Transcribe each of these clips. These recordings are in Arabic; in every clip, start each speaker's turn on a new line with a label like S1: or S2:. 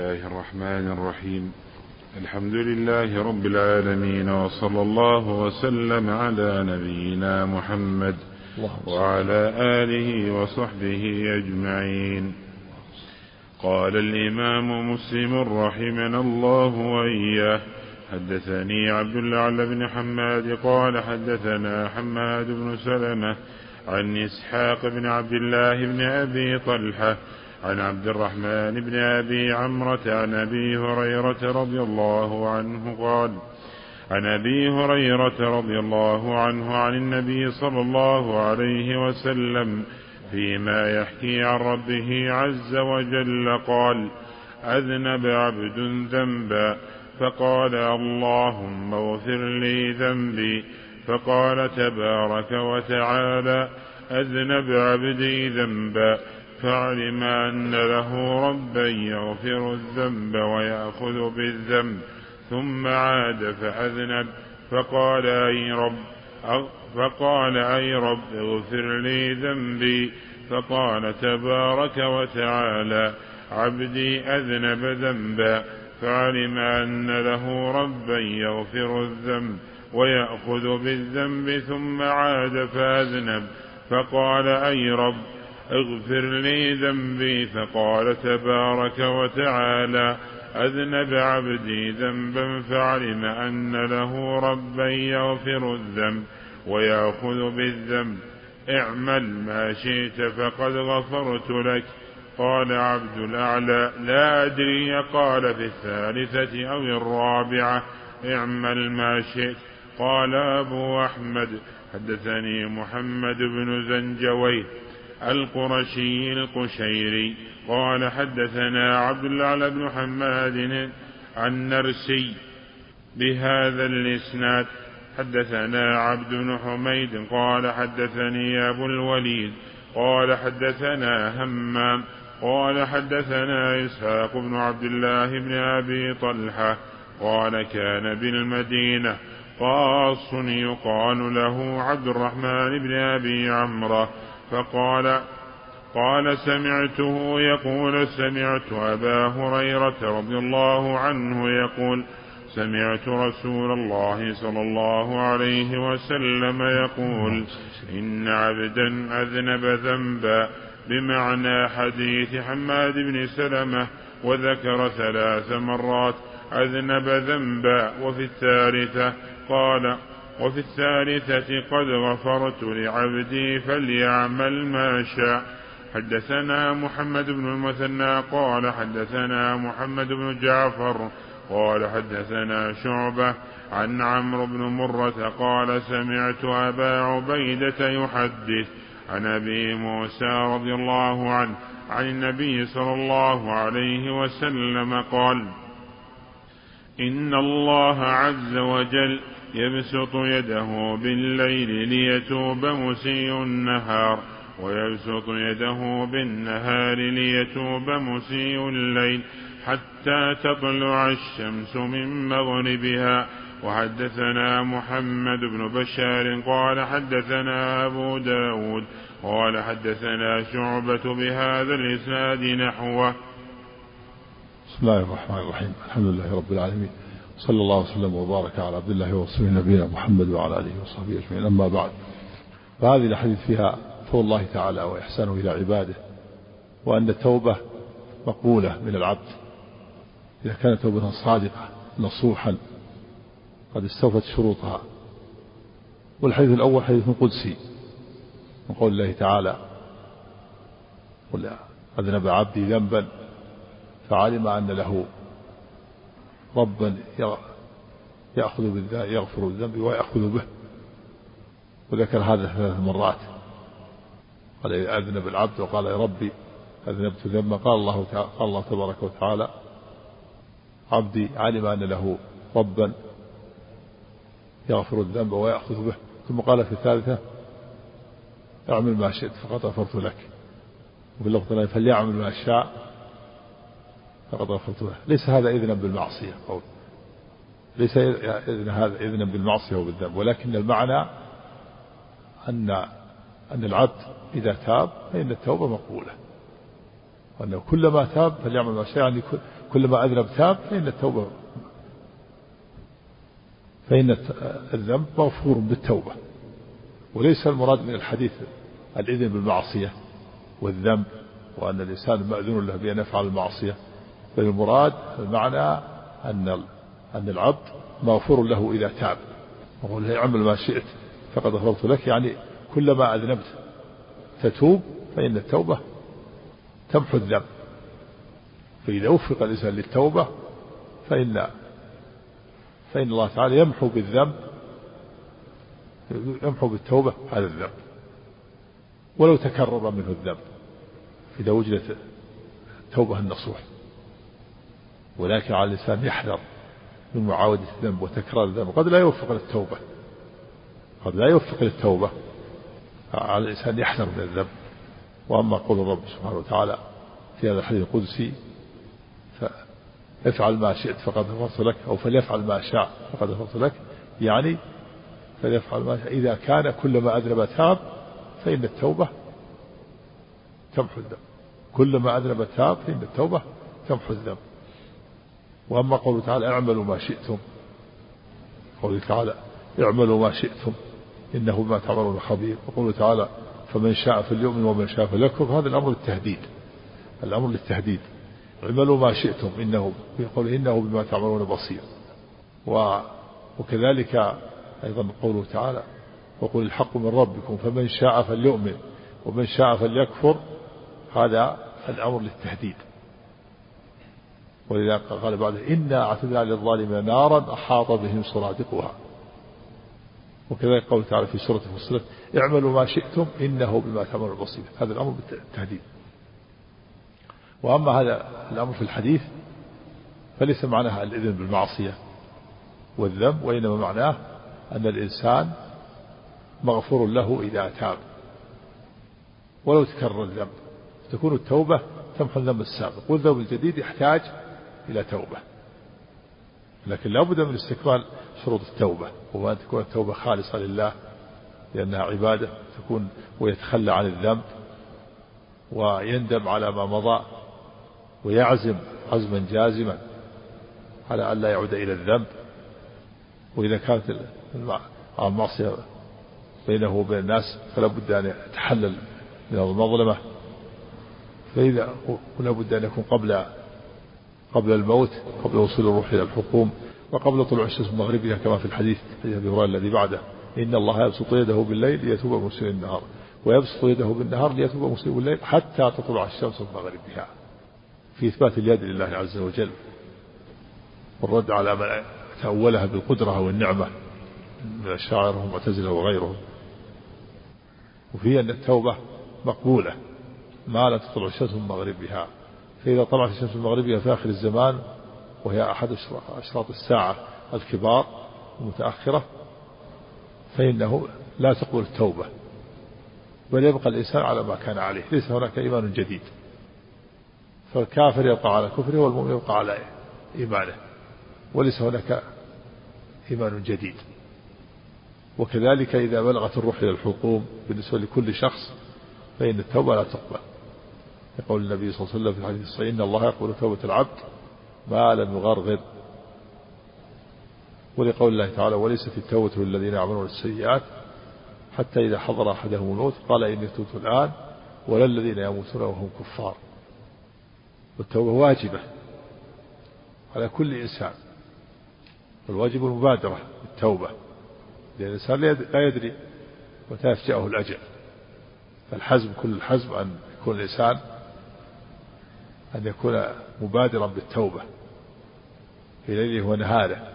S1: الله الرحمن الرحيم. الحمد لله رب العالمين وصلى الله وسلم على نبينا محمد وعلى آله وصحبه أجمعين. قال الإمام مسلم رحمنا الله وإياه حدثني عبد الأعلى بن حماد قال حدثنا حماد بن سلمة عن إسحاق بن عبد الله بن أبي طلحة عن عبد الرحمن بن أبي عمرة عن أبي هريرة رضي الله عنه قال عن أبي هريرة رضي الله عنه عن النبي صلى الله عليه وسلم فيما يحكي عن ربه عز وجل قال أذنب عبد ذنبا فقال اللهم اغفر لي ذنبي فقال تبارك وتعالى أذنب عبدي ذنبا. فعلم أن له ربا يغفر الذنب ويأخذ بالذنب ثم عاد فأذنب فقال أي رب فقال أي رب اغفر لي ذنبي. فقال تبارك وتعالى عبدي أذنب ذنبا فعلم أن له ربا يغفر الذنب ويأخذ بالذنب ثم عاد فأذنب فقال أي رب اغفر لي ذنبي فقال تبارك وتعالى أذنب عبدي ذنبا فعلم أن له ربا يغفر الذنب ويأخذ بالذنب. اعمل ما شئت فقد غفرت لك. قال عبد الأعلى لا أدري قال في الثالثة أو الرابعة اعمل ما شئت. قال أبو أحمد حدثني محمد بن زنجوي القرشي القشيري. قال حدثنا عبد الأعلى بن حماد عن نرسي بهذا الإسناد. حدثنا عبد بن حميد. قال حدثني أبو الوليد. قال حدثنا همام. قال حدثنا إسحاق بن عبد الله بن أبي طلحة. قال كان بالمدينة. قاص يقال له عبد الرحمن بن أبي عمرو فقال قال سمعته يقول سمعت أبا هريرة رضي الله عنه يقول سمعت رسول الله صلى الله عليه وسلم يقول إن عبدا أذنب ذنبا بمعنى حديث حماد بن سلمة وذكر ثلاث مرات أذنب ذنبا وفي الثالثة قال وفي الثالثة قد غفرت لعبدي فليعمل ما شاء. حدثنا محمد بن المثنى قال حدثنا محمد بن جعفر قال حدثنا شعبة عن عمرو بن مرة قال سمعت أبا عبيدة يحدث عن أبي موسى رضي الله عنه عن النبي صلى الله عليه وسلم قال إن الله عز وجل يبسط يده بالليل ليتوب مسيء النهار ويبسط يده بالنهار ليتوب مسيء الليل حتى تطلع الشمس من مغربها. وحدثنا محمد بن بشار قال حدثنا أبو داود قال حدثنا شعبة بهذا الإسناد نحوه.
S2: بسم الله الرحمن الرحيم. الحمد لله رب العالمين. صلى الله وسلم وبارك على عبد الله ورسوله نبينا محمد وعلى آله وصحبه أجمعين. أما بعد فهذه الأحاديث فيها فضل الله تعالى وإحسانه إلى عباده وأن التوبة مقبولة من العبد. إذا كانت توبة صادقة نصوحا قد استوفت شروطها. والحديث الأول حديث قدسي من قول الله تعالى قل أذنب عبدي ذنبا فعلم أن له ربا يأخذ بالذنب يغفر الذنب ويأخذ به. وذكر هذا ثلاث مرات. قال أذنب العبد وقال يا ربي أذنبت ذنبا. قال الله تعالى قال الله تبارك وتعالى عبدي علم أن له ربا يغفر الذنب ويأخذ به. ثم قال في الثالثة اعمل ما شئت فقد غفرت لك. وفي اللفظ فليعمل ما شاء فقد غفرت له ليس هذا إذنا بالمعصية قول ليس إذن هذا إذنا بالمعصية وبالذنب ولكن المعنى أن أن العبد إذا تاب فإن التوبة مقبولة. وأنه كلما تاب فليعمل ما شاء يعني كلما أذنب تاب فإن التوبة فإن الذنب مغفور بالتوبة. وليس المراد من الحديث الإذن بالمعصية والذنب وأن الإنسان مأذون له بأن يفعل المعصية. بل المراد المعنى أن أن العبد مغفور له إذا تاب. وقل له اعمل ما شئت فقد غفرت لك. يعني كلما أذنبت تتوب فإن التوبة تمحو الذنب. فإذا وفق الإنسان للتوبة فإن فإن الله تعالى يمحو بالذنب يمحو بالتوبة هذا الذنب. ولو تكرر منه الذنب إذا وجدت التوبة النصوح. ولكن على الإنسان يحذر من معاودة الذنب وتكرار الذنب. قد لا يوفق للتوبة. قد لا يوفق للتوبة. على الإنسان يحذر من الذنب. وأما قول الرب سبحانه وتعالى في هذا الحديث القدسي افعل ما شئت فقد غفرت لك أو فليفعل ما شاء فقد غفرت لك. يعني فليفعل ما شاء. إذا كان كلما أذنب تاب فإن التوبة تمحو الذنب. كلما أذنب تاب فإن التوبة تمحو الذنب. وأما قوله تعالى اعملوا ما شئتم قوله تعالى اعملوا ما شئتم إنه بما تعملون خبير. وقوله تعالى فمن شاء فليؤمن ومن شاء فليكفر. هذا الأمر للتهديد الأمر للتهديد اعملوا ما شئتم إنه يقول إنه بما تعملون بصير. و وكذلك أيضا قوله تعالى وقل الحق من ربكم فمن شاء فليؤمن ومن شاء فليكفر. هذا الأمر للتهديد. ولذا قال بعد إنا أعتدنا للظالمين نارا أحاط بهم سرادقها وكذلك قوله تعالى في سورة فصلت اعملوا ما شئتم إنه بما تعملون بصير. هذا الأمر بالتهديد. وأما هذا الأمر في الحديث فليس معناها الإذن بالمعصية والذنب وإنما معناه أن الإنسان مغفور له إذا تاب. ولو تكرر الذنب تكون التوبة تمحو الذنب السابق والذنب الجديد يحتاج إلى توبة. لكن لا بد من استكمال شروط التوبة. وأن تكون التوبة خالصة لله لأنها عبادة تكون ويتخلى عن الذنب ويندم على ما مضى ويعزم عزما جازما على أن لا يعود إلى الذنب. وإذا كانت المعصية بينه وبين الناس فلا بد أن يتحلل من المظلمة. فإذا ولا بد أن يكون قبل قبل الموت قبل وصول الروح إلى الحكوم وقبل طلوع الشمس مغربها كما في الحديث حديث أبي هريرة الذي بعده. إن الله يبسط يده بالليل ليتوب مسلم النهار. ويبسط يده بالنهار ليتوب مسلم بالليل حتى تطلع الشمس من مغربها. في إثبات اليد لله عز وجل. والرد على من تأولها بالقدرة والنعمة من الشاعر والمعتزلة وغيرهم. وفي أن التوبة مقبولة ما لا تطلع الشمس من مغربها. فإذا طلعت الشمس من مغربها في آخر الزمان وهي أحد أشراط الساعة الكبار المتأخرة فإنه لا تقبل التوبة بل يبقى الإنسان على ما كان عليه ليس هناك إيمان جديد. فالكافر يبقى على كفره والمؤمن يبقى على إيمانه وليس هناك إيمان جديد. وكذلك إذا بلغت الروح إلى الحقوم بالنسبة لكل شخص فإن التوبة لا تقبل. يقول النبي صلى الله عليه وسلم في الحديث الصحيح إن الله يقبل توبة العبد ما لم يغرغر. ولقول الله تعالى وليست التوبة للذين يعملون السيئات حتى إذا حضر أحدهم الموت قال إني تبت الآن ولا الذين يموتون وهم كفار. والتوبة واجبة على كل إنسان والواجب المبادرة بالتوبة لأن الإنسان لا يدري متى يفجأه الأجل. فالحزم كل الحزم أن يكون الإنسان أن يكون مبادرا بالتوبة في ليله ونهاره.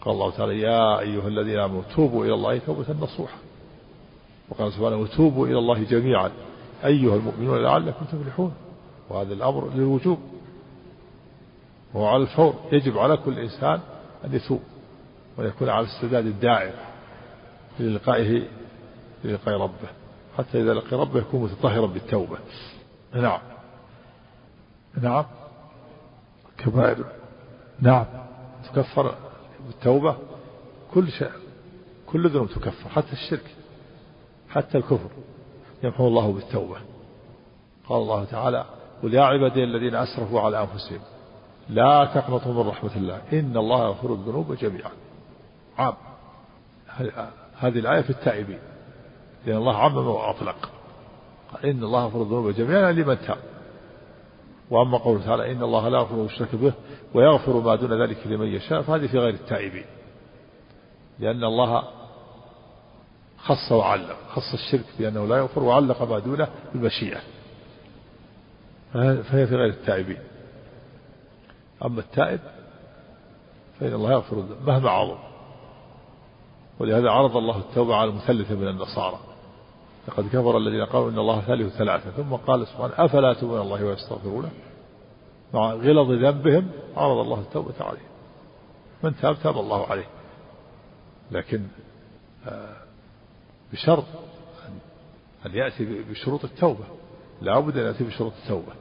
S2: قال الله تعالى يا أيها الذين آمنوا توبوا إلى الله توبة نصوحة. وقال سبحانه توبوا إلى الله جميعا. أيها المؤمنون لعلكم تفلحون. وهذا الأمر للوجوب. وهو على الفور. يجب على كل إنسان أن يتوب ويكون على السداد الدائم للقائه للقاء ربه. حتى إذا لقي ربه يكون متطهرا بالتوبة. نعم. نعم. كبائر. نعم. تكفر بالتوبة. كل شيء. كل ذنوب تكفر. حتى الشرك. حتى الكفر. يمحو الله بالتوبة. قال الله تعالى قل يا عبادي الذين أسرفوا على أنفسهم لا تقنطوا من رحمة الله. إن الله يغفر الذنوب جميعا. عام. هذه الآية في التائبين. لأن الله عمم وأطلق. قال إن الله يغفر الذنوب جميعا لمن تاب. وأما قوله تعالى إن الله لا يغفر الشرك به ويغفر ما دون ذلك لمن يشاء فهذه في غير التائبين لأن الله خص وعلق خص الشرك بأنه لا يغفر وعلق ما دونه بالمشيئة. فهي في غير التائبين أما التائب فإن الله يغفر مهما عظم. ولهذا عرض الله التوبة على المثلثة من النصارى. لقد كفر الذين قالوا إن الله ثالث ثلاثة. ثم قال سبحانه أفلا يتوبون الله ويستغفرونه؟ مع غلظ ذنبهم عرض الله التوبة عليه من تاب تاب الله عليه. لكن آه، بشرط أن يأتي بشروط التوبة. لا بد أن يأتي بشروط التوبة.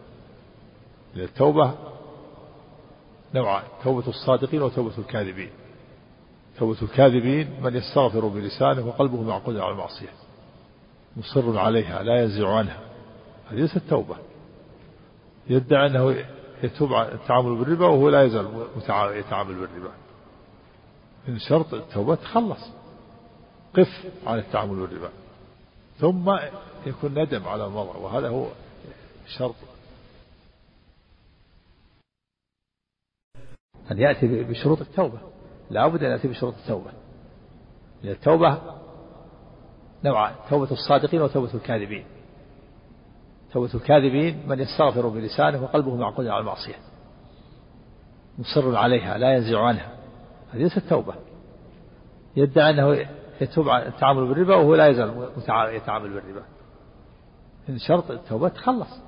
S2: لأن التوبة نوعان توبة الصادقين وتوبة الكاذبين. توبة الكاذبين من يستغفر بلسانه وقلبه معقود على المعصية. مصر عليها لا ينزع عنها. هذه ليست توبة. يدعي أنه يتوب عن التعامل بالربا وهو لا يزال يتعامل بالربا. من شرط التوبة تخلص. قف عن التعامل بالربا. ثم يكون ندم على المضى وهذا هو شرط. أن يأتي بشروط التوبة. لا بد أن يأتي بشروط التوبة. التوبة نوعان توبة الصادقين وتوبة الكاذبين. توبة الكاذبين من يستغفر بلسانه وقلبه معقود على المعصية. مصر عليها لا ينزع عنها. هذه ليست توبة. يدعي أنه يتوب عن التعامل بالربا وهو لا يزال يتعامل بالربا. من شرط التوبة تخلص.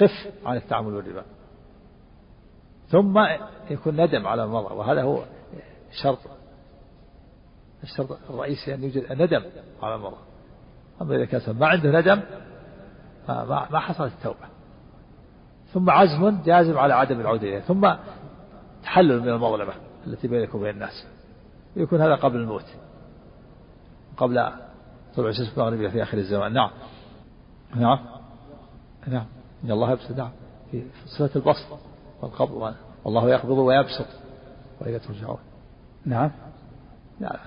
S2: قف عن التعامل بالربا. ثم يكون ندم على المضى وهذا هو شرط الشرط الرئيسي أن يوجد ندم على المضى أما إذا كان ما عنده ندم ما, ما حصلت التوبة. ثم عزم جازم على عدم العودة إليه. ثم تحلل من المظلمة التي بينك وبين الناس. يكون هذا قبل الموت. قبل طلوع الشمس المغربية في آخر الزمان. نعم. نعم. نعم. إن الله يبسط. نعم. في صفة البسط والقبض والله يقبض ويبسط. وإذا ترجعون. نعم. لا.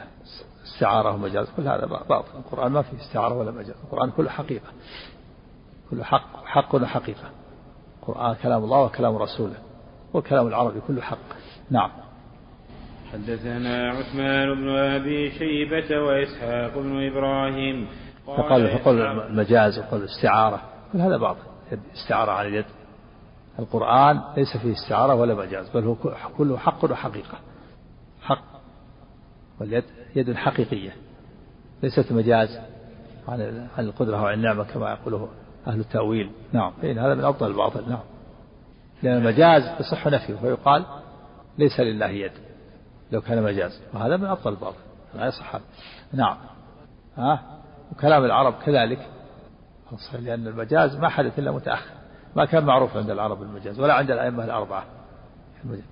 S2: استعارة ومجاز كل هذا باطل. القرآن ما فيه استعارة ولا مجاز. القرآن كله حقيقة. كله حق. حق وحقيقة القرآن كلام الله وكلام رسوله. والكلام العربي كله حق. نعم.
S3: حدثنا عثمان بن أبي شيبة وإسحاق بن إبراهيم.
S2: فقال فقول المجاز وقول الاستعارة كل هذا باطل. استعارة على اليد. القرآن ليس فيه استعارة ولا مجاز بل هو كله حق وحقيقة. حق واليد يد حقيقية ليست مجاز عن القدرة وعن النعمة كما يقوله أهل التأويل. نعم فإن هذا من أفضل الباطل نعم. لأن المجاز يصح نفيه فيقال ليس لله يد لو كان مجاز وهذا من أفضل الباطل لا يصح. نعم. ها؟ وكلام العرب كذلك. لأن المجاز ما حدث إلا متأخر ما كان معروف عند العرب المجاز ولا عند الأئمة الأربعة.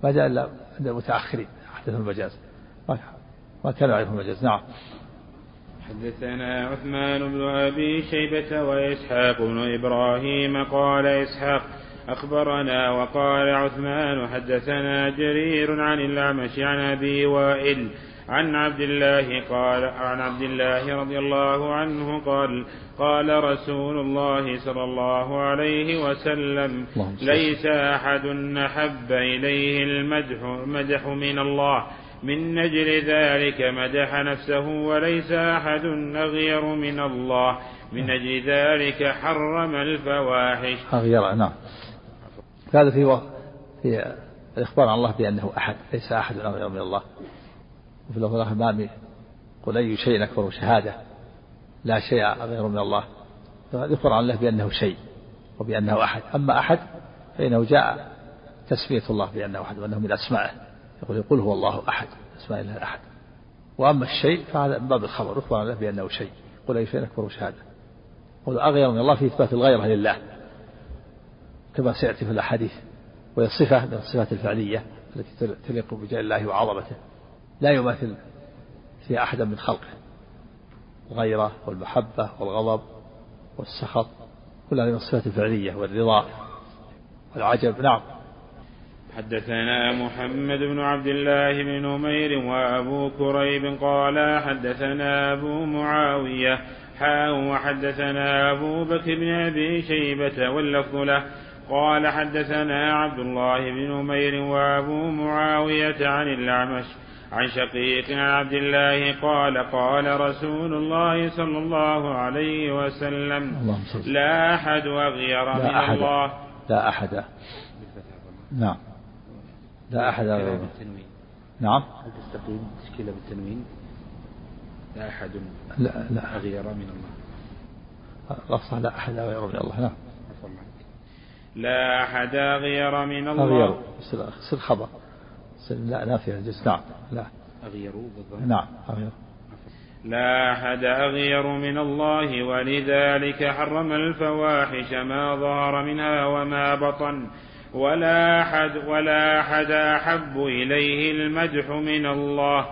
S2: ما جاء إلا عند المتأخرين أحدثوا المجاز. ما كان يعرف المجاز نعم.
S3: حدثنا عثمان بن أبي شيبة وإسحاق بن إبراهيم قال إسحاق أخبرنا وقال عثمان حدثنا جرير عن الأعمش عن أبي وائل عن عبد الله قال عن عبد الله رضي الله عنه قال قال رسول الله صلى الله عليه وسلم ليس أحد أحب إليه المدح مدح من الله. من نجل ذلك مدح نفسه وليس أحد أغير من الله. من أجل ذلك حرم الفواحش.
S2: أغير نعم. هذا في في الإخبار عن الله بأنه أحد ليس أحد أغير من الله. وفي الآخر ما قل أي شيء أكبر شهادة. لا شيء غير من الله. يخبر عن الله بأنه شيء وبأنه أحد. أما أحد فإنه جاء تسمية الله بأنه أحد وأنه من أسمائه. يقول يقول هو الله أحد أسماء الله أحد. وأما الشيء فهذا من باب الخبر يخبر عن الله بأنه شيء. قل أي شيء أكبر شهادة. قل أغير من الله في إثبات الغيرة لله. كما سيأتي في الأحاديث. وهي صفة من الصفات الفعلية التي تليق بجلال الله وعظمته. لا يماثل فيها أحدا من خلقه. الغيرة والمحبة والغضب والسخط كل هذه الصفات الفعلية والرضا والعجب. نعم.
S3: حدثنا محمد بن عبد الله بن نمير وأبو كريب قال حدثنا أبو معاوية حاء وحدثنا أبو بكر بن أبي شيبة واللفظ له. قال حدثنا عبد الله بن نمير وأبو معاوية عن الأعمش عن شقيق عن عبد الله قال قال رسول الله صلى الله عليه وسلم لا أحد أغير من الله.
S2: لا أحد. نعم. لا أحد أغير نعم.
S3: هل تستقيم تشكيلة بالتنوين؟ لا أحد
S2: لا لا.
S3: أغير من الله.
S2: لا أحد أغير من الله. نعم.
S3: لا أحد أغير من الله. أغير.
S2: صدق خبر. لا نافية الجنس نعم لا.
S3: أغيروا
S2: بالضبط. نعم أغير.
S3: لا أحد أغير من الله ولذلك حرم الفواحش ما ظهر منها وما بطن. ولا أحد ولا أحد أحب إليه المدح من الله.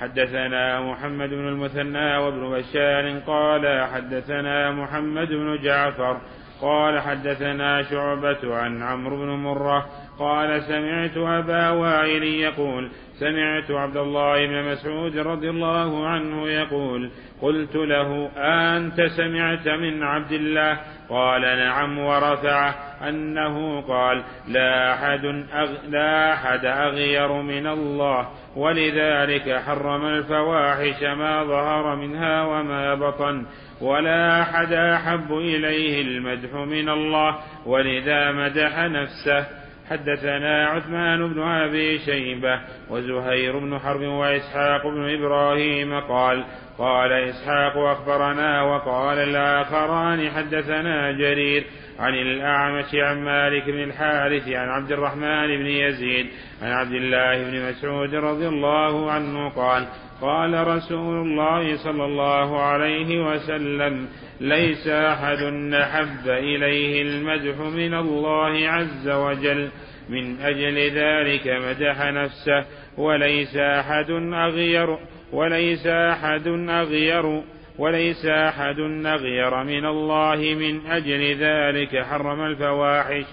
S3: حدثنا محمد بن المثنى وابن بشار قال حدثنا محمد بن جعفر قال حدثنا شعبة عن عمرو بن مرة قال سمعت أبا وائل يقول سمعت عبد الله بن مسعود رضي الله عنه يقول قلت له أنت سمعت من عبد الله؟ قال نعم ورفعه أنه قال لا أحد أغ... لا أحد أغير من الله ولذلك حرم الفواحش ما ظهر منها وما بطن ولا أحد أحب إليه المدح من الله ولذا مدح نفسه. حدثنا عثمان بن أبي شيبة وزهير بن حرب وإسحاق بن إبراهيم قال قال إسحاق أخبرنا وقال الآخران حدثنا جرير عن الأعمش عن مالك بن الحارث عن عبد الرحمن بن يزيد عن عبد الله بن مسعود رضي الله عنه قال قال رسول الله صلى الله عليه وسلم ليس أحد أحب إليه المدح من الله عز وجل. من أجل ذلك مدح نفسه وليس أحد أغير وليس أحد أغير وليس أحد أغير من الله من أجل ذلك حرم الفواحش.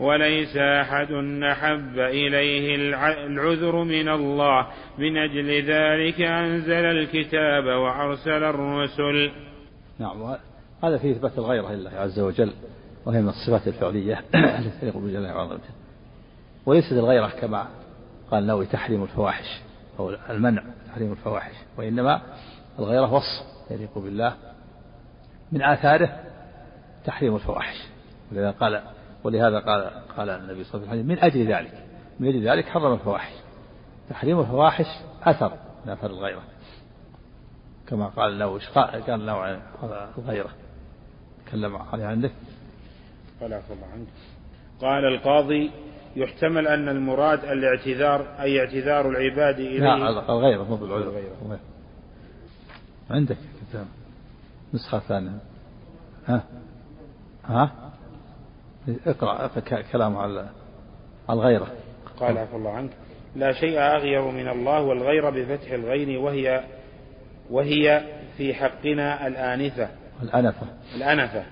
S3: وليس أحد أحب إليه العذر من الله. من أجل ذلك أنزل الكتاب وأرسل الرسل.
S2: نعم هذا فيه إثبات الغيرة لله عز وجل وهي من الصفات الفعلية. التي تليق بجلاله وعظمته وليست الغيرة كما قال النووي تحريم الفواحش أو المنع تحريم الفواحش وإنما الغيرة وصف يليق بالله. من آثاره تحريم الفواحش. ولذا قال ولهذا قال قال النبي صلى الله عليه وسلم من أجل ذلك من أجل ذلك حرم الفواحش. تحريم الفواحش أثر من أثر الغيرة كما قال النووي قال نوع الغيرة تكلم عليه عندك؟
S3: قال الله عنك. قال القاضي يحتمل أن المراد الاعتذار أي اعتذار العباد إليه.
S2: لا الغيرة مو بالعذر. عندك كتاب نسخة ثانية. ها؟ ها؟ اقرأ, اقرأ كلام على الغيرة
S3: قال عفى الله عنك. لا شيء أغير من الله والغيرة بفتح الغين وهي وهي في حقنا الآنفة.
S2: الأنفة.
S3: الأنفة.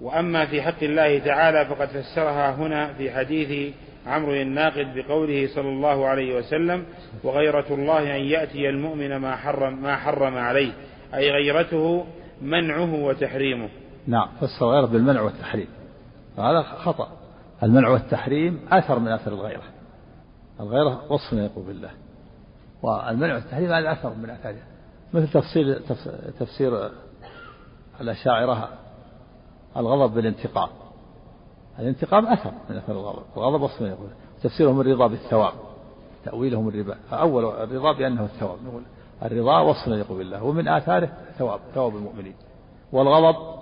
S3: وأما في حق الله تعالى فقد فسرها هنا في حديث عمرو الناقد بقوله صلى الله عليه وسلم وغيرة الله أن يأتي المؤمن ما حرم ما حرم عليه. أي غيرته منعه وتحريمه.
S2: نعم فسر الغيرة بالمنع والتحريم. هذا خطأ. المنع والتحريم أثر من أثر الغيرة. الغيرة وصف يقول بالله. والمنع والتحريم هذا أثر من أثارها مثل تفسير تفسير الأشاعرة الغضب بالانتقام. الانتقام أثر من أثر الغضب. الغضب وصف يقول. تفسيرهم الرضا بالثواب. تأويلهم الرضا أول الرضا بأنه الثواب. نقول الرضا وصف يقول بالله. ومن آثاره ثواب ثواب المؤمنين. والغضب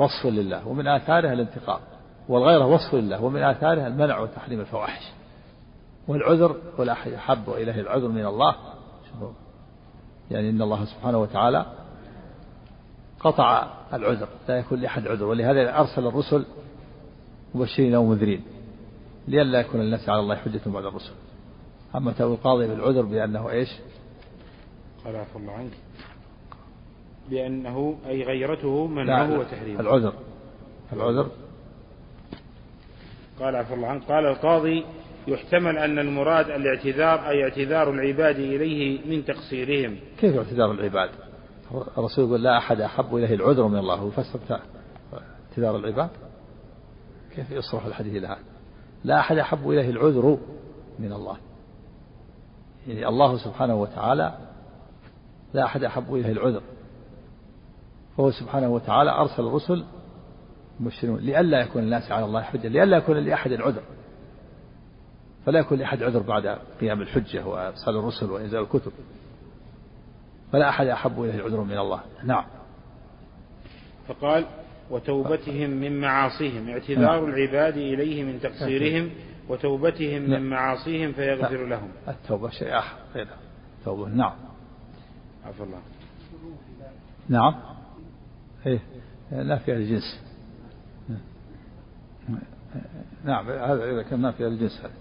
S2: وصف لله ومن آثاره الانتقام والغيرة وصف لله ومن آثاره المنع وتحريم الفواحش. والعذر ولا أحب إليه العذر من الله. يعني إن الله سبحانه وتعالى قطع العذر لا يكون لأحد عذر. ولهذا أرسل الرسل مبشرين ومنذرين لئلا يكون الناس على الله حجة بعد الرسل. أما تأويل القاضي بالعذر بأنه إيش؟
S3: قال عفى الله عنك بأنه أي غيرته منعه وتحريمه.
S2: العذر العذر.
S3: قال عفوا الله عنه قال القاضي يحتمل أن المراد الاعتذار أي اعتذار العباد إليه من تقصيرهم.
S2: كيف اعتذار العباد؟ الرسول يقول لا أحد أحب إليه العذر من الله وفسر اعتذار العباد. كيف يصرف الحديث إلى هذا؟ لا أحد أحب إليه العذر من الله. يعني الله سبحانه وتعالى لا أحد أحب إليه العذر. فهو سبحانه وتعالى أرسل الرسل مبشرون لئلا يكون الناس على الله حجة لئلا يكون لأحد عذر فلا يكون لأحد عذر بعد قيام الحجة وإرسال الرسل وإنزال الكتب. فلا أحد أحب إليه العذر من الله. نعم.
S3: فقال وتوبتهم من معاصيهم اعتذار نعم. العباد إليه من تقصيرهم وتوبتهم من نعم. معاصيهم فيغفر نعم. لهم.
S2: التوبة شيء آخر غير التوبة نعم.
S3: عفى الله.
S2: نعم. إيه. لا في الجنس. نعم هذا إذا كان ما في الجنس هذا.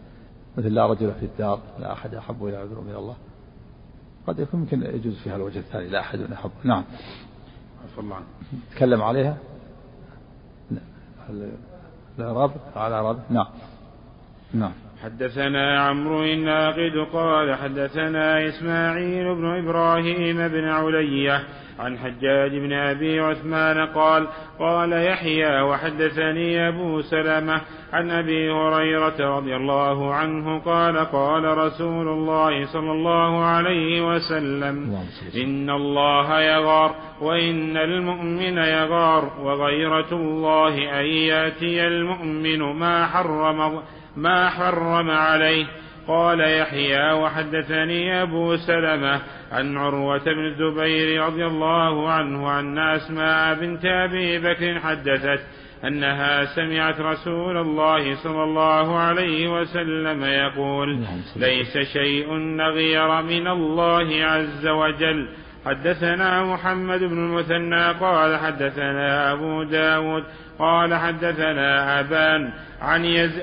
S2: مثل لا رجل في الدار لا أحد أحب إلى عذر من الله. قد يكون يمكن يجوز فيها الوجه الثاني لا أحد أحب نعم.
S3: عفى الله
S2: تكلم عليها؟ الإعراب على إعراب نعم. نعم.
S3: حدثنا عمرو الناقد قال حدثنا إسماعيل بن إبراهيم بن علية عن حجاج بن أبي عثمان قال قال يحيى وحدثني أبو سلمة عن أبي هريرة رضي الله عنه قال قال رسول الله صلى الله عليه وسلم. إن الله يغار وإن المؤمن يغار وغيرة الله أن يأتي المؤمن ما حرم ما حرم عليه. قال يحيى وحدثني أبو سلمة عن عروة بن الزبير رضي الله عنه أن أسماء بنت أبي بكر حدثت أنها سمعت رسول الله صلى الله عليه وسلم يقول ليس شيء نغير من الله عز وجل. حدثنا محمد بن المثنى قال حدثنا أبو داود قال حدثنا أبان عن يز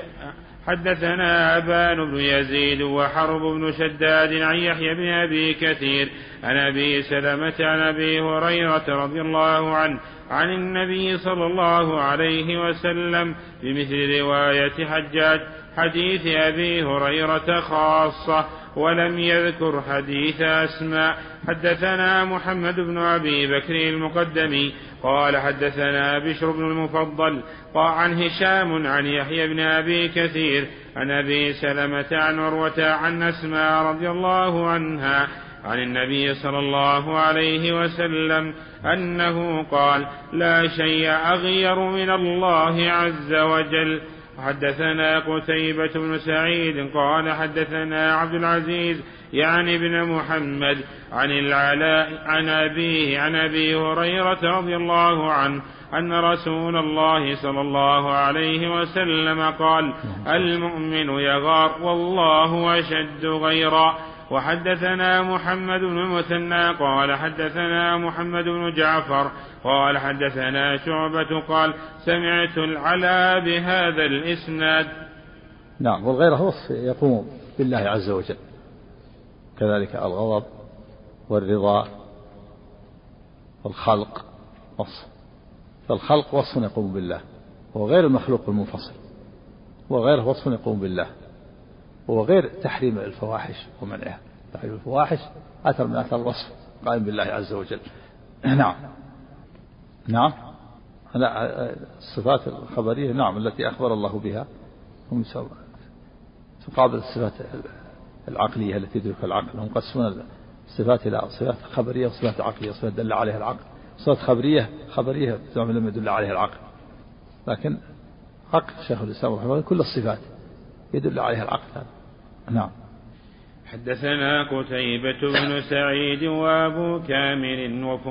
S3: حدثنا أبان بن يزيد وحرب بن شداد عن يحيى بن أبي كثير عن أبي سلمة عن أبي هريرة رضي الله عنه عن النبي صلى الله عليه وسلم بمثل رواية حجاج حديث أبي هريرة خاصة. ولم يذكر حديث أسماء. حدثنا محمد بن أبي بكر المقدمي قال حدثنا بشر بن المفضل عن هشام عن يحيى بن أبي كثير عن أبي سلمة عن عروة عن أسماء رضي الله عنها عن النبي صلى الله عليه وسلم أنه قال لا شيء أغير من الله عز وجل حدثنا قتيبة بن سعيد قال حدثنا عبد العزيز يعني ابن محمد عن العلاء عن أبيه عن أبي هريرة رضي الله عنه أن رسول الله صلى الله عليه وسلم قال المؤمن يغار والله أشد غيرا وحدثنا محمد بن المثنى قال حدثنا محمد بن جعفر قال حدثنا شعبة قال سمعت العلا بهذا الإسناد.
S2: نعم والغير وصف يقوم بالله عز وجل. كذلك الغضب والرضا والخلق وصف. فالخلق وصف يقوم بالله وهو غير المخلوق المنفصل وغيره وصف يقوم بالله. وهو غير تحريم الفواحش ومنعها تحريم الفواحش أثر من أثر الوصف قائم بالله عز وجل. نعم. نعم. لا الصفات الخبرية نعم التي أخبر الله بها. هم تقابل الصفات العقلية التي تدرك العقل. هم قسمون الصفات إلى صفات خبرية وصفات عقلية صفات دل عليها العقل. صفات خبرية خبرية لم يدل عليها العقل. لكن عقل شيخ الإسلام رحمه الله كل الصفات يدل عليها العقل. نعم.
S3: حدثنا قتيبة بن سعيد وأبو كامل وف...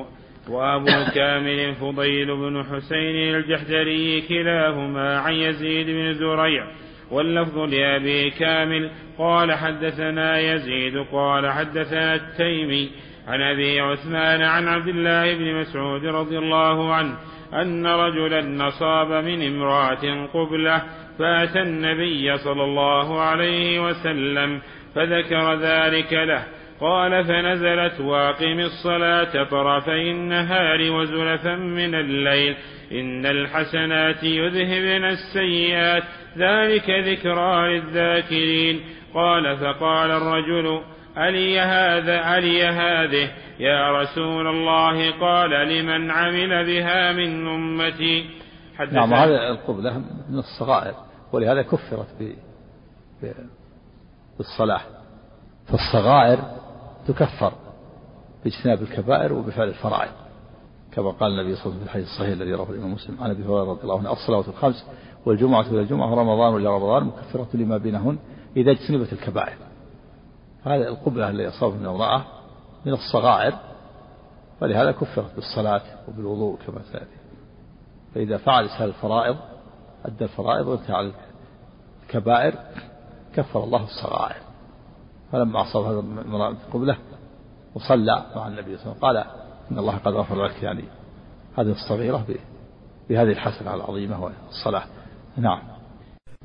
S3: وأبو كامل فضيل بن حسين الجحدري كلاهما عن يزيد بن زريع واللفظ لأبي كامل قال حدثنا يزيد قال حدثنا التيمي عن أبي عثمان عن عبد الله بن مسعود رضي الله عنه أن رجلا نصاب من امرأة قبلة فأتى النبي صلى الله عليه وسلم فذكر ذلك له. قال فنزلت واقم الصلاة طرفي النهار وزلفا من الليل. إن الحسنات يذهبن السيئات. ذلك ذكرى للذاكرين. قال فقال الرجل ألي هذا ألي هذه؟ يا رسول الله قال لمن عمل بها من أمتي؟
S2: نعم هذا القبلة من الصغائر. ولهذا كفرت بالصلاة. فالصغائر تكفر باجتناب الكبائر وبفعل الفرائض. كما قال النبي صلى الله عليه وسلم في الحديث الصحيح الذي رواه الإمام مسلم عن أبي هريرة رضي الله عنه الصلوات الخمس والجمعة إلى الجمعة ورمضان إلى رمضان مكفرة لما بينهن إذا اجتنبت الكبائر. هذا القبلة التي اصابت من امراه من الصغائر ولهذا كفرت بالصلاة وبالوضوء كما سيأتي. فإذا فعل هذه الفرائض أدى الفرائض وانتهى الكبائر كفر الله الصغائر. فلما أصاب هذا المرأة قبلة وصلى مع النبي صلى الله عليه وسلم قال إن الله قد غفر لك يعني هذه الصغيرة بهذه الحسنة العظيمة والصلاة. نعم.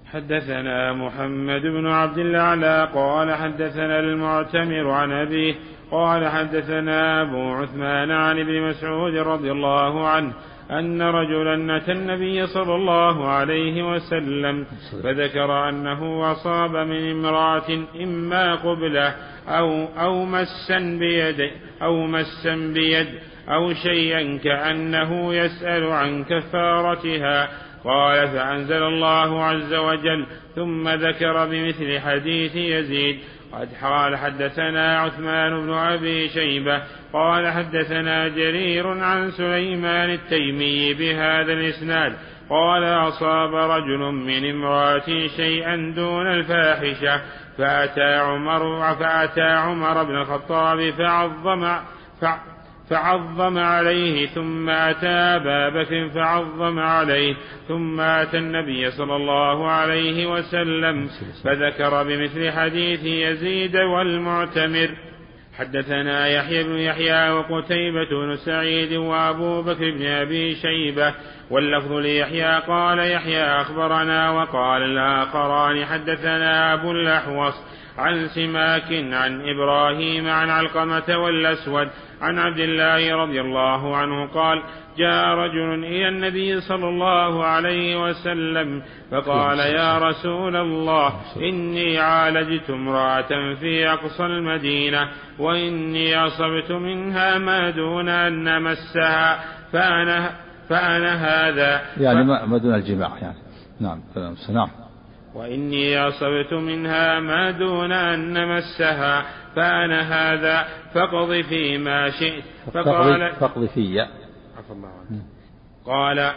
S3: حدثنا محمد بن عبد الأعلى قال حدثنا المعتمر عن أبيه قال حدثنا أبو عثمان عن ابن مسعود رضي الله عنه أن رجلا أتى النبي صلى الله عليه وسلم فذكر أنه أصاب من امرأة إما قبلة أو أو مسا بيد أو مسا بيد أو شيئا كأنه يسأل عن كفارتها. قال فأنزل الله عز وجل ثم ذكر بمثل حديث يزيد قد قال حدثنا عثمان بن أبي شيبة قال حدثنا جرير عن سليمان التيمي بهذا الإسناد قال أصاب رجل من امرأة شيئا دون الفاحشة فأتى عمر فأتى عمر بن الخطاب فعظم فعظم عليه ثم أتى أبا بكر فعظم عليه ثم أتى النبي صلى الله عليه وسلم فذكر بمثل حديث يزيد والمعتمر. حدثنا يحيى بن يحيى وقتيبة بن سعيد وأبو بكر بن أبي شيبة واللفظ ليحيى قال يحيى أخبرنا وقال الآخران حدثنا أبو الأحوص عن سماك عن إبراهيم عن علقمة والأسود عن عبد الله رضي الله عنه قال جاء رجل إلى النبي صلى الله عليه وسلم فقال يا رسول الله إني عالجت امرأة في أقصى المدينة وإني أصبت منها ما دون أن أمسها فأنا فأنا هذا.
S2: يعني ما دون الجماع يعني. نعم نعم
S3: وإني أصبت منها ما دون أن نمسها فأنا هذا فاقض فيما شئت.
S2: فقال فاقض في. عفى الله
S3: عنه قال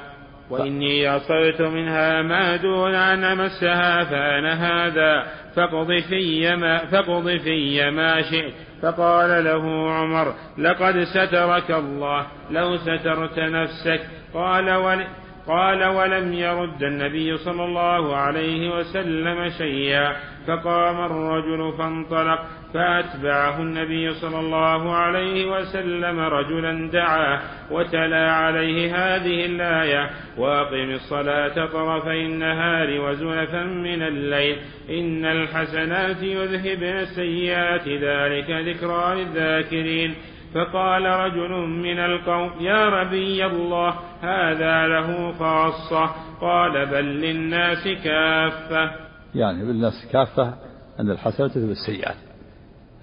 S3: وإني أصبت منها ما دون أن أمسها فأنا هذا فاقض في ما فاقض في ما شئت. فقال له عمر لقد سترك الله لو سترت نفسك. قال ول قال ولم يرد النبي صلى الله عليه وسلم شيئا فقام الرجل فانطلق فأتبعه النبي صلى الله عليه وسلم رجلا دعاه وتلا عليه هذه الآية وأقم الصلاة طرفي النهار وزلفا من الليل إن الحسنات يذهبن السيئات ذلك ذكرى للذاكرين. فقال رجل من القوم يا نبي الله هذا له خاصة. قال بل للناس كافة.
S2: يعني بالناس كافة أن الحسنات تذهب السيئات.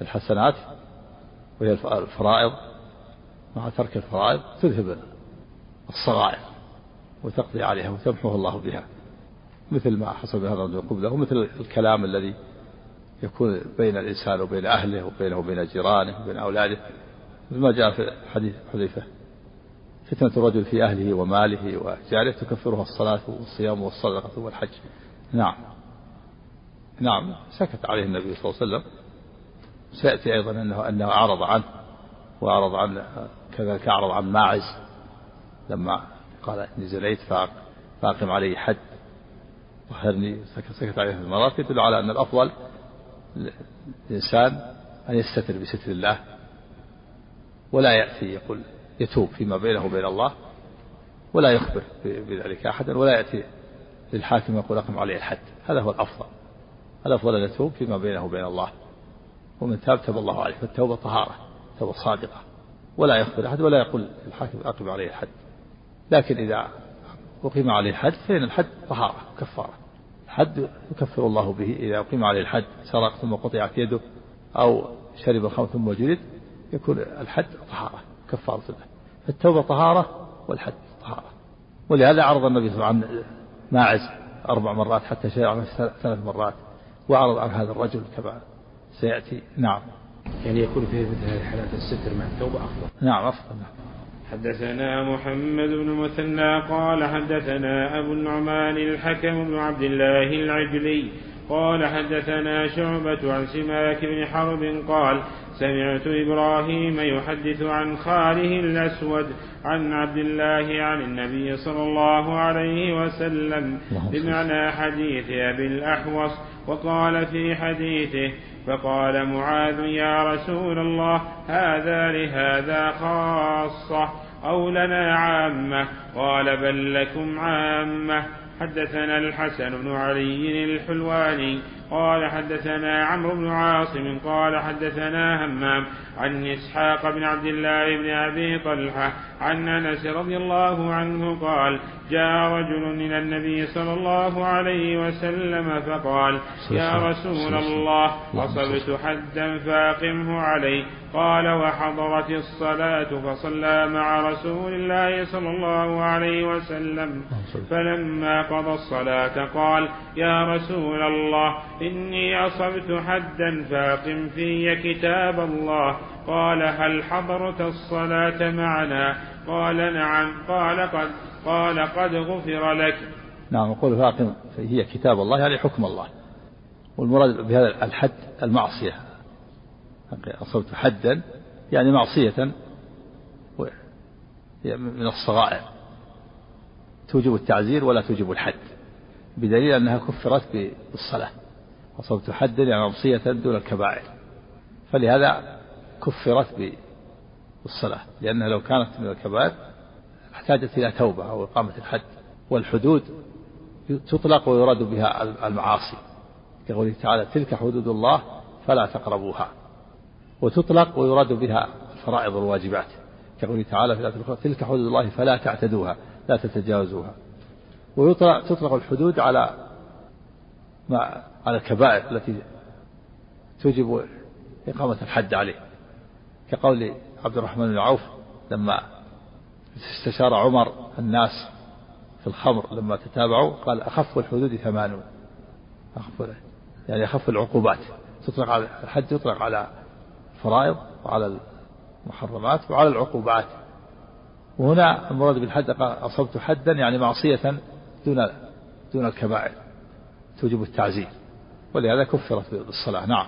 S2: الحسنات وهي الفرائض مع ترك الفرائض تذهب الصغائر وتقضي عليها وتمحوها الله بها. مثل ما حصل بهذا الرجل قبله ومثل الكلام الذي يكون بين الإنسان وبين أهله وبينه وبين جيرانه وبين أولاده. مثل ما جاء في حديث حذيفة. فتنة الرجل في أهله وماله وجاره تكفرها الصلاة والصيام والصدقة والحج. نعم. نعم. سكت عليه النبي صلى الله عليه وسلم. سيأتي أيضا أنه أنه أعرض عنه وأعرض عن كذلك أعرض عن ماعز. لما قال إني زنيت فأقم علي حد. وخرني سكت, سكت عليه المرات. يدل على أن الأفضل الإنسان أن يستتر بستر الله. ولا يأتي يقول يتوب فيما بينه وبين الله ولا يخبر بذلك أحدا ولا يأتي للحاكم يقول أقم عليه الحد. هذا هو الأفضل. الأفضل أن يتوب فيما بينه وبين الله. ومن تاب تاب الله عليه فالتوبة طهارة توبة صادقة. ولا يخبر أحد ولا يقول الحاكم أقم عليه الحد. لكن إذا أقيم عليه الحد فإن الحد طهارة كفارة. الحد يكفر الله به. إذا أقيم عليه الحد سرق ثم قطعت يده أو شرب الخمر ثم جلد يكون الحد طهارة كفارة له. فالتوبة طهارة والحد طهارة. ولهذا عرض النبي صلى الله عليه وسلم عن ماعز أربع مرات حتى شرع ثلاث مرات وعرض عن هذا الرجل كما سيأتي. نعم.
S3: يعني يكون في مثل هذه الحالات الستر مع التوبة أفضل.
S2: نعم أفضل نعم.
S3: حدثنا محمد بن المثنى قال حدثنا أبو النعمان الحكم بن عبد الله العجلي قال حدثنا شعبة عن سماك بن حرب قال سمعت إبراهيم يحدث عن خاله الأسود عن عبد الله عن النبي صلى الله عليه وسلم بمعنى حديث أبي الأحوص وقال في حديثه فقال معاذ يا رسول الله هذا لهذا خاصة أو لنا عامة قال بل لكم عامة. حدثنا الحسن بن علي الحلواني قال حدثنا عمرو بن عاصم قال حدثنا همام عن إسحاق بن عبد الله بن أبي طلحة عن أنس رضي الله عنه قال جاء رجل إلى النبي صلى الله عليه وسلم فقال يا رسول الله اصبت حدا فاقمه علي قال وحضرت الصلاة فصلى مع رسول الله صلى الله عليه وسلم. فلما قضى الصلاة قال يا رسول الله إني أصبت حدا فأقم في كتاب الله. قال هل حضرت الصلاة معنا؟ قال نعم. قال قد قال قد غفر لك.
S2: نعم يقول فاقم هي كتاب الله يعني حكم الله. والمراد بهذا الحد المعصية. أصبت حدا يعني معصية من الصغائر. توجب التعزير ولا توجب الحد. بدليل أنها كفرت بالصلاة. أصبت حدا يعني معصية دون الكبائر. فلهذا كفرت بالصلاة. لأنها لو كانت من الكبائر احتاجت إلى توبة أو إقامة الحد. والحدود تطلق ويراد بها المعاصي. كقوله تعالى تلك حدود الله فلا تقربوها. وتطلق ويراد بها الفرائض والواجبات. كقوله تعالى في الآية تلك حدود الله فلا تعتدوها لا تتجاوزوها. ويطلق تطلق الحدود على مع على الكبائر التي توجب إقامة الحد عليه. كقول عبد الرحمن بن عوف لما استشار عمر الناس في الخمر لما تتابعوا قال أخف الحدود ثمانون. أخف يعني أخف العقوبات. تطلق على الحد يطلق على الفرائض وعلى المحرمات وعلى العقوبات. وهنا المراد بالحد أصبت حدا يعني معصية دون دون الكبائر توجب التعزير ولهذا كفرت بالصلاة. نعم.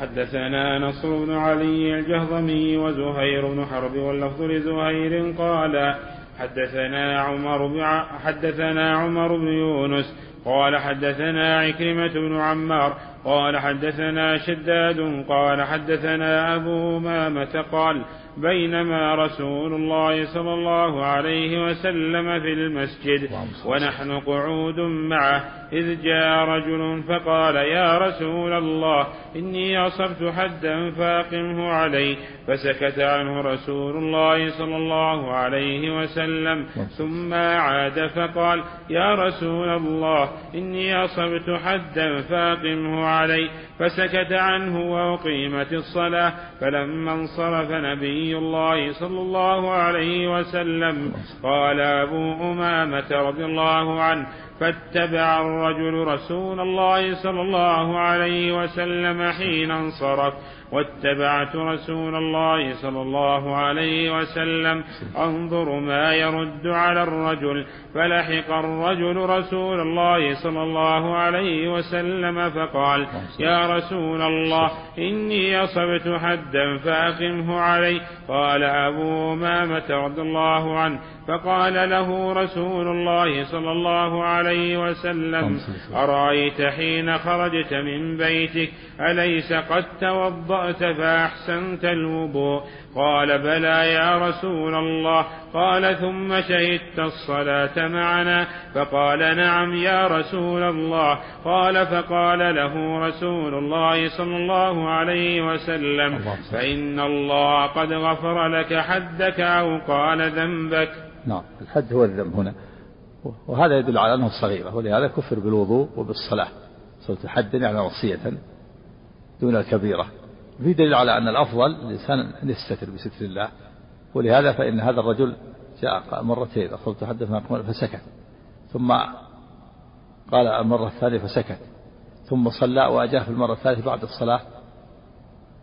S3: حدثنا نصر بن علي الجهضمي وزهير بن حرب واللفظ لزهير قال حدثنا عمر حدثنا عمر بن يونس قال حدثنا عكرمة بن عمار قال حدثنا شداد قال حدثنا أبو أمامة قال بينما رسول الله صلى الله عليه وسلم في المسجد ونحن قعود معه إذ جاء رجل فقال يا رسول الله إني أصبت حدا فأقمه علي فسكت عنه رسول الله صلى الله عليه وسلم ثم عاد فقال يا رسول الله إني أصبت حدا فأقمه علي فسكت عنه وأقيمت الصلاة فلما انصرف نبي الله صلى الله عليه وسلم قال أبو أمامة رضي الله عنه فاتبع الرجل رسول الله صلى الله عليه وسلم حين انصرف. واتبعت رسول الله صلى الله عليه وسلم. انظر ما يرد على الرجل. فلحق الرجل رسول الله صلى الله عليه وسلم فقال يا رسول الله إني أصبت حدا فأقمه علي قال أبو أمامة رضي الله عنه. فقال له رسول الله صلى الله عليه وسلم أرأيت حين خرجت من بيتك؟ أليس قد توضأت فأحسنت الوضوء. قال بلى يا رسول الله. قال ثم شهدت الصلاة معنا. فقال نعم يا رسول الله. قال فقال له رسول الله صلى الله عليه وسلم. فإن الله قد غفر لك حدك أو قال ذنبك.
S2: نعم الحد هو الذنب هنا. وهذا يدل على أنه صغيرة. ولهذا كفر بالوضوء وبالصلاة. صوت الحد يعني وصية دون الكبيرة. في دليل على أن الأفضل الإنسان أن يستتر بستر الله ولهذا فإن هذا الرجل جاء مرتين أخذت تحدث فسكت ثم قال المرة الثانية فسكت ثم صلى وأجاه في المرة الثالثة بعد الصلاة.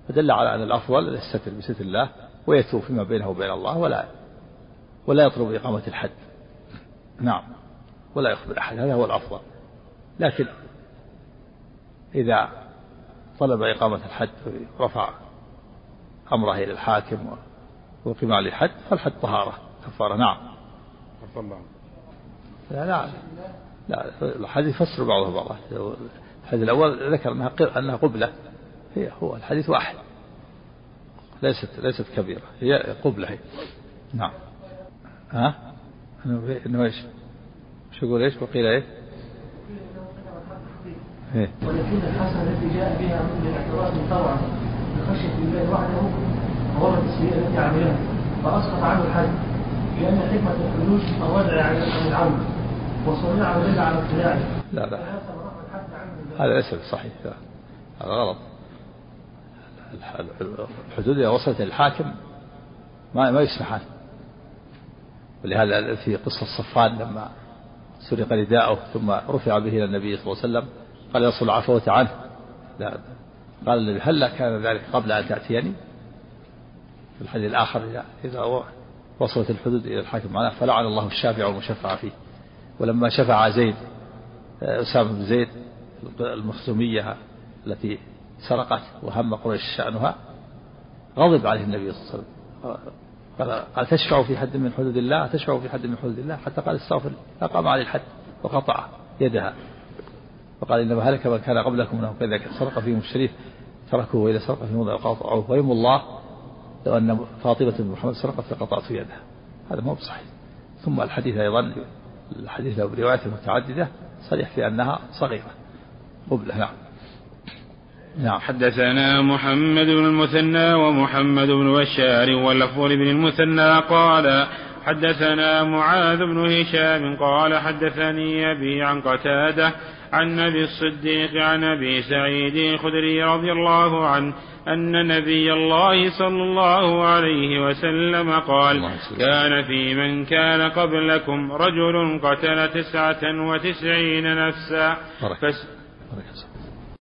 S2: فدل على أن الأفضل يستتر بستر الله ويتوب فيما بينه وبين الله ولا ولا يطلب إقامة الحد. نعم ولا يخبر أحد هذا هو الأفضل. لكن إذا طلب إقامة الحد ورفع أمره إلى الحاكم وقم عليه الحد فالحد طهارة كفارة نعم. لا لا لا الحديث يفسر بعضه بعضا. الحديث الأول ذكر أنها أنها قبلة هي هو الحديث واحد. ليست ليست كبيرة هي قبلة هي. نعم. ها؟ إنه إيش؟ شو يقول إيش؟ وقيل إيش؟
S4: إيه؟ ولكن الحسنة التي جاء بها من الاعتراض طوعا بخشية الله وحده ورد السيئة التي عملها. فأسقط عنه الحد لأن حكمة الحدود الوضع عن العون وصنيعه دل على ابتداعه
S2: لا لا. هذا ليس صحيح. هذا غلط. الحدود إذا وصلت للحاكم ما ما يسمح عنه ولهذا في قصة صفان لما سرق رداءه ثم رفع به إلى النبي صلى الله عليه وسلم قال يصل العفوة عنه. لا. قال هل كان ذلك قبل أن تأتيني؟ في الحديث الآخر إذا وصلت الحدود إلى الحاكم. معناه فلعن الله الشافع والمشفع فيه. ولما شفع زيد أسامة بن زيد المخزومية التي سرقت وهم قريش شأنها غضب عليه النبي صلى الله عليه وسلم. قال قال تشفع في حد من حدود الله؟ تشفع في حد من حدود الله؟ حتى قال استغفر فقام عليه الحد وقطع يدها. وقال انما هلك من كان قبلكم إنه كذا سرق فيهم الشريف تركوه والى سرق في موضع وقطعوه ويم الله لو أن فاطمة بن محمد سرقت لقطعت يدها هذا مو بصحيح. ثم الحديث أيضا الحديث له بروايات متعددة صريح في أنها صغيرة. قبله نعم.
S3: نعم. حدثنا محمد بن المثنى ومحمد بن بشار واللفظ بن المثنى قال حدثنا معاذ بن هشام قال حدثني أبي عن قتادة عن نبي الصديق عن أبي سعيد الخدري رضي الله عنه أن نبي الله صلى الله عليه وسلم قال كان في من كان قبلكم رجل قتل تسعة وتسعين نفسا. فس